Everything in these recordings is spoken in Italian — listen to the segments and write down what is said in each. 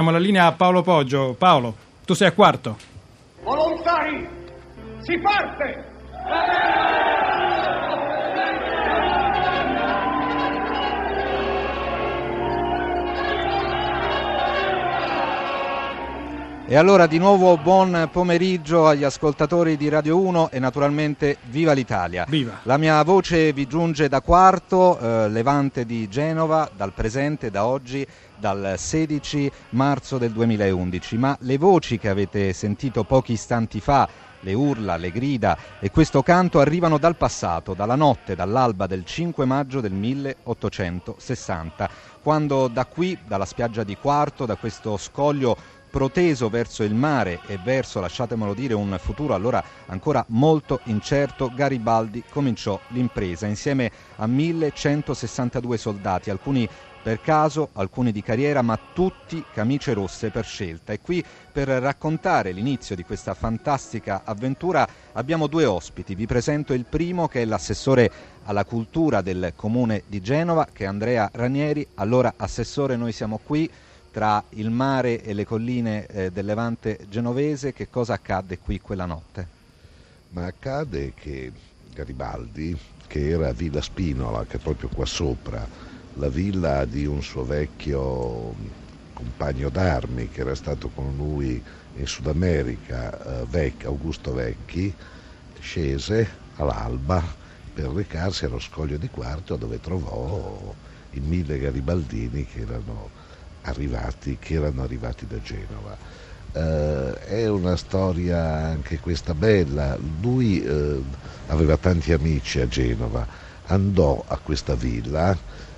Diamo la linea a Paolo Poggio. Paolo, tu sei a quarto. Volontari, si parte! E allora di nuovo buon pomeriggio agli ascoltatori di Radio 1 e naturalmente viva l'Italia. Viva. La mia voce vi giunge da Quarto, eh, Levante di Genova, dal presente, da oggi, dal 16 marzo del 2011. Ma le voci che avete sentito pochi istanti fa, le urla, le grida e questo canto arrivano dal passato, dalla notte, dall'alba del 5 maggio del 1860, quando da qui, dalla spiaggia di Quarto, da questo scoglio proteso verso il mare e verso, lasciatemelo dire, un futuro allora ancora molto incerto, Garibaldi cominciò l'impresa insieme a 1162 soldati, alcuni per caso, alcuni di carriera, ma tutti camicie rosse per scelta. E qui per raccontare l'inizio di questa fantastica avventura abbiamo due ospiti. Vi presento il primo che è l'assessore alla cultura del comune di Genova, che è Andrea Ranieri. Allora, assessore, noi siamo qui tra il mare e le colline eh, del Levante genovese, che cosa accadde qui quella notte? Ma accade che Garibaldi, che era a Villa Spinola, che è proprio qua sopra, la villa di un suo vecchio compagno d'armi che era stato con lui in Sud America, eh, Vec, Augusto Vecchi, scese all'alba per recarsi allo scoglio di Quarto dove trovò i mille garibaldini che erano arrivati, che erano arrivati da Genova. Uh, è una storia anche questa bella. Lui uh, aveva tanti amici a Genova, andò a questa villa,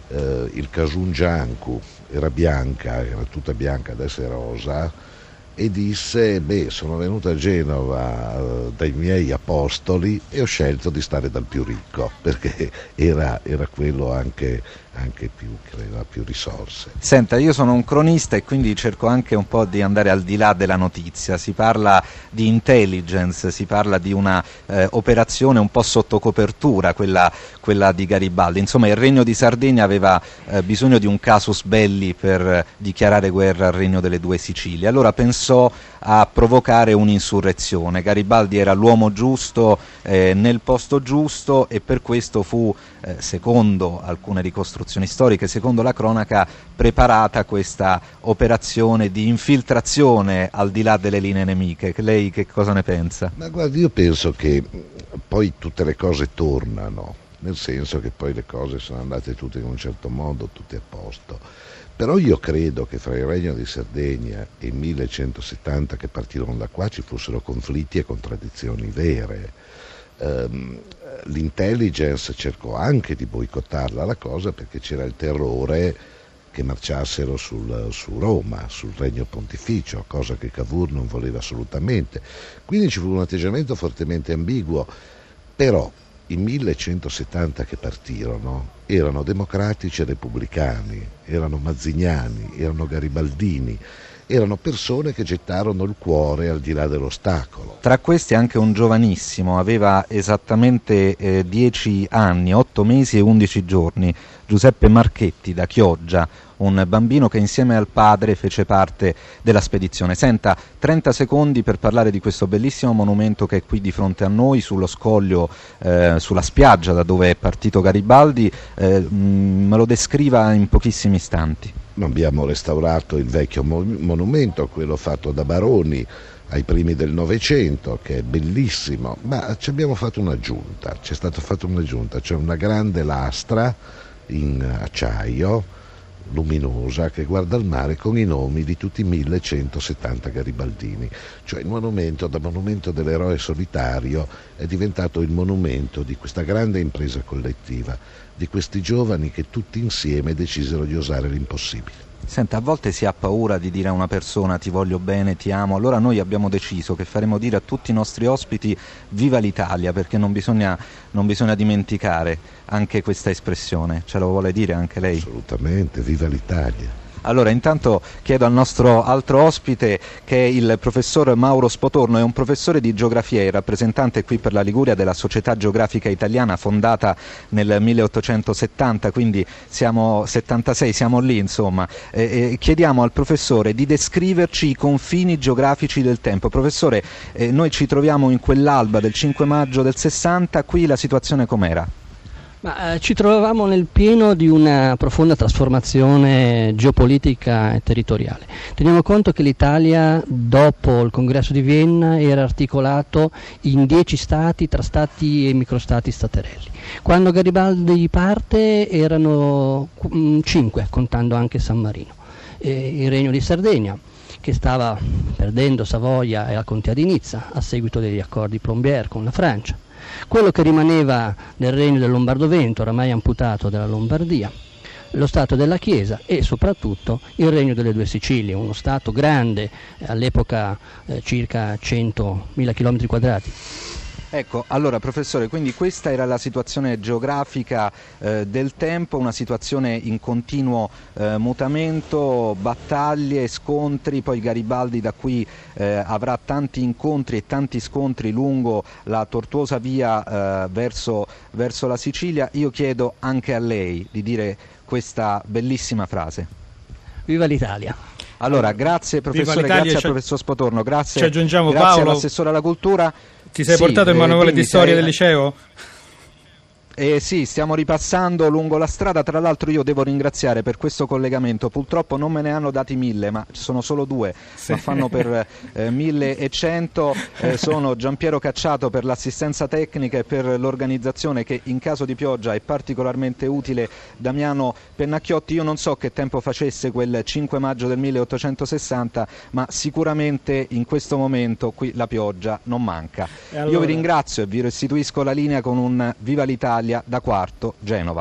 uh, il Casun Giancu era bianca, era tutta bianca, adesso è rosa, e disse, beh, sono venuto a Genova dai miei apostoli e ho scelto di stare dal più ricco, perché era, era quello anche anche più, che aveva più risorse. Senta, io sono un cronista e quindi cerco anche un po' di andare al di là della notizia. Si parla di intelligence, si parla di una eh, operazione un po' sotto copertura, quella, quella, di Garibaldi. Insomma, il Regno di Sardegna aveva eh, bisogno di un casus belli per dichiarare guerra al Regno delle due Sicilie. Allora pensò a provocare un'insurrezione. Garibaldi era l'uomo giusto eh, nel posto giusto e per questo fu, eh, secondo alcune ricostruzioni storiche, secondo la cronaca, preparata questa operazione di infiltrazione al di là delle linee nemiche. Lei che cosa ne pensa? Ma guardi, io penso che poi tutte le cose tornano, nel senso che poi le cose sono andate tutte in un certo modo, tutte a posto però io credo che fra il Regno di Sardegna e i 1170 che partirono da qua ci fossero conflitti e contraddizioni vere. Um, l'intelligence cercò anche di boicottarla la cosa perché c'era il terrore che marciassero sul, su Roma, sul regno pontificio, cosa che Cavour non voleva assolutamente. Quindi ci fu un atteggiamento fortemente ambiguo, però i 1170 che partirono erano democratici e repubblicani, erano mazziniani, erano garibaldini, erano persone che gettarono il cuore al di là dell'ostacolo. Tra questi anche un giovanissimo, aveva esattamente eh, 10 anni, 8 mesi e 11 giorni, Giuseppe Marchetti da Chioggia, un bambino che insieme al padre fece parte della spedizione. Senta, 30 secondi per parlare di questo bellissimo monumento che è qui di fronte a noi, sullo scoglio, eh, sulla spiaggia da dove è partito Garibaldi, eh, mh, mm, me lo descriva in pochissimi istanti. Abbiamo restaurato il vecchio monumento, quello fatto da Baroni ai primi del Novecento, che è bellissimo, ma ci abbiamo fatto un'aggiunta, c'è stata fatta un'aggiunta, c'è una grande lastra in acciaio luminosa che guarda il mare con i nomi di tutti i 1170 garibaldini. Cioè il monumento, da monumento dell'eroe solitario, è diventato il monumento di questa grande impresa collettiva, di questi giovani che tutti insieme decisero di osare l'impossibile. Senta, a volte si ha paura di dire a una persona ti voglio bene, ti amo, allora noi abbiamo deciso che faremo dire a tutti i nostri ospiti viva l'Italia, perché non bisogna, non bisogna dimenticare anche questa espressione. Ce lo vuole dire anche lei? Assolutamente, viva l'Italia. Allora, intanto chiedo al nostro altro ospite, che è il professor Mauro Spotorno, è un professore di geografia e rappresentante qui per la Liguria della Società Geografica Italiana fondata nel 1870, quindi siamo 76, siamo lì insomma. Eh, eh, chiediamo al professore di descriverci i confini geografici del tempo. Professore, eh, noi ci troviamo in quell'alba del 5 maggio del 60, qui la situazione com'era? Ma, eh, ci trovavamo nel pieno di una profonda trasformazione geopolitica e territoriale. Teniamo conto che l'Italia, dopo il congresso di Vienna, era articolato in dieci stati tra stati e microstati staterelli. Quando Garibaldi parte erano mm, cinque, contando anche San Marino. Eh, il Regno di Sardegna, che stava perdendo Savoia e la Contea di Nizza a seguito degli accordi Plombier con la Francia quello che rimaneva del regno del Lombardo-Vento, oramai amputato della Lombardia, lo Stato della Chiesa e soprattutto il Regno delle Due Sicilie, uno Stato grande, all'epoca eh, circa 100.000 km quadrati. Ecco, allora professore, quindi questa era la situazione geografica eh, del tempo, una situazione in continuo eh, mutamento, battaglie, scontri, poi Garibaldi da qui eh, avrà tanti incontri e tanti scontri lungo la tortuosa via eh, verso, verso la Sicilia. Io chiedo anche a lei di dire questa bellissima frase. Viva l'Italia! Allora, grazie professore, grazie al professor Spotorno, grazie, grazie Paolo. all'assessore alla cultura. Ti sei Sì, portato il eh, manuale di storia del liceo? Eh sì, stiamo ripassando lungo la strada, tra l'altro io devo ringraziare per questo collegamento, purtroppo non me ne hanno dati mille, ma ci sono solo due, ma fanno per eh, 1100, eh, sono Giampiero Cacciato per l'assistenza tecnica e per l'organizzazione che in caso di pioggia è particolarmente utile, Damiano Pennacchiotti, io non so che tempo facesse quel 5 maggio del 1860, ma sicuramente in questo momento qui la pioggia non manca. E Io allora? vi ringrazio e vi restituisco la linea con un Viva l'Italia da quarto Genova.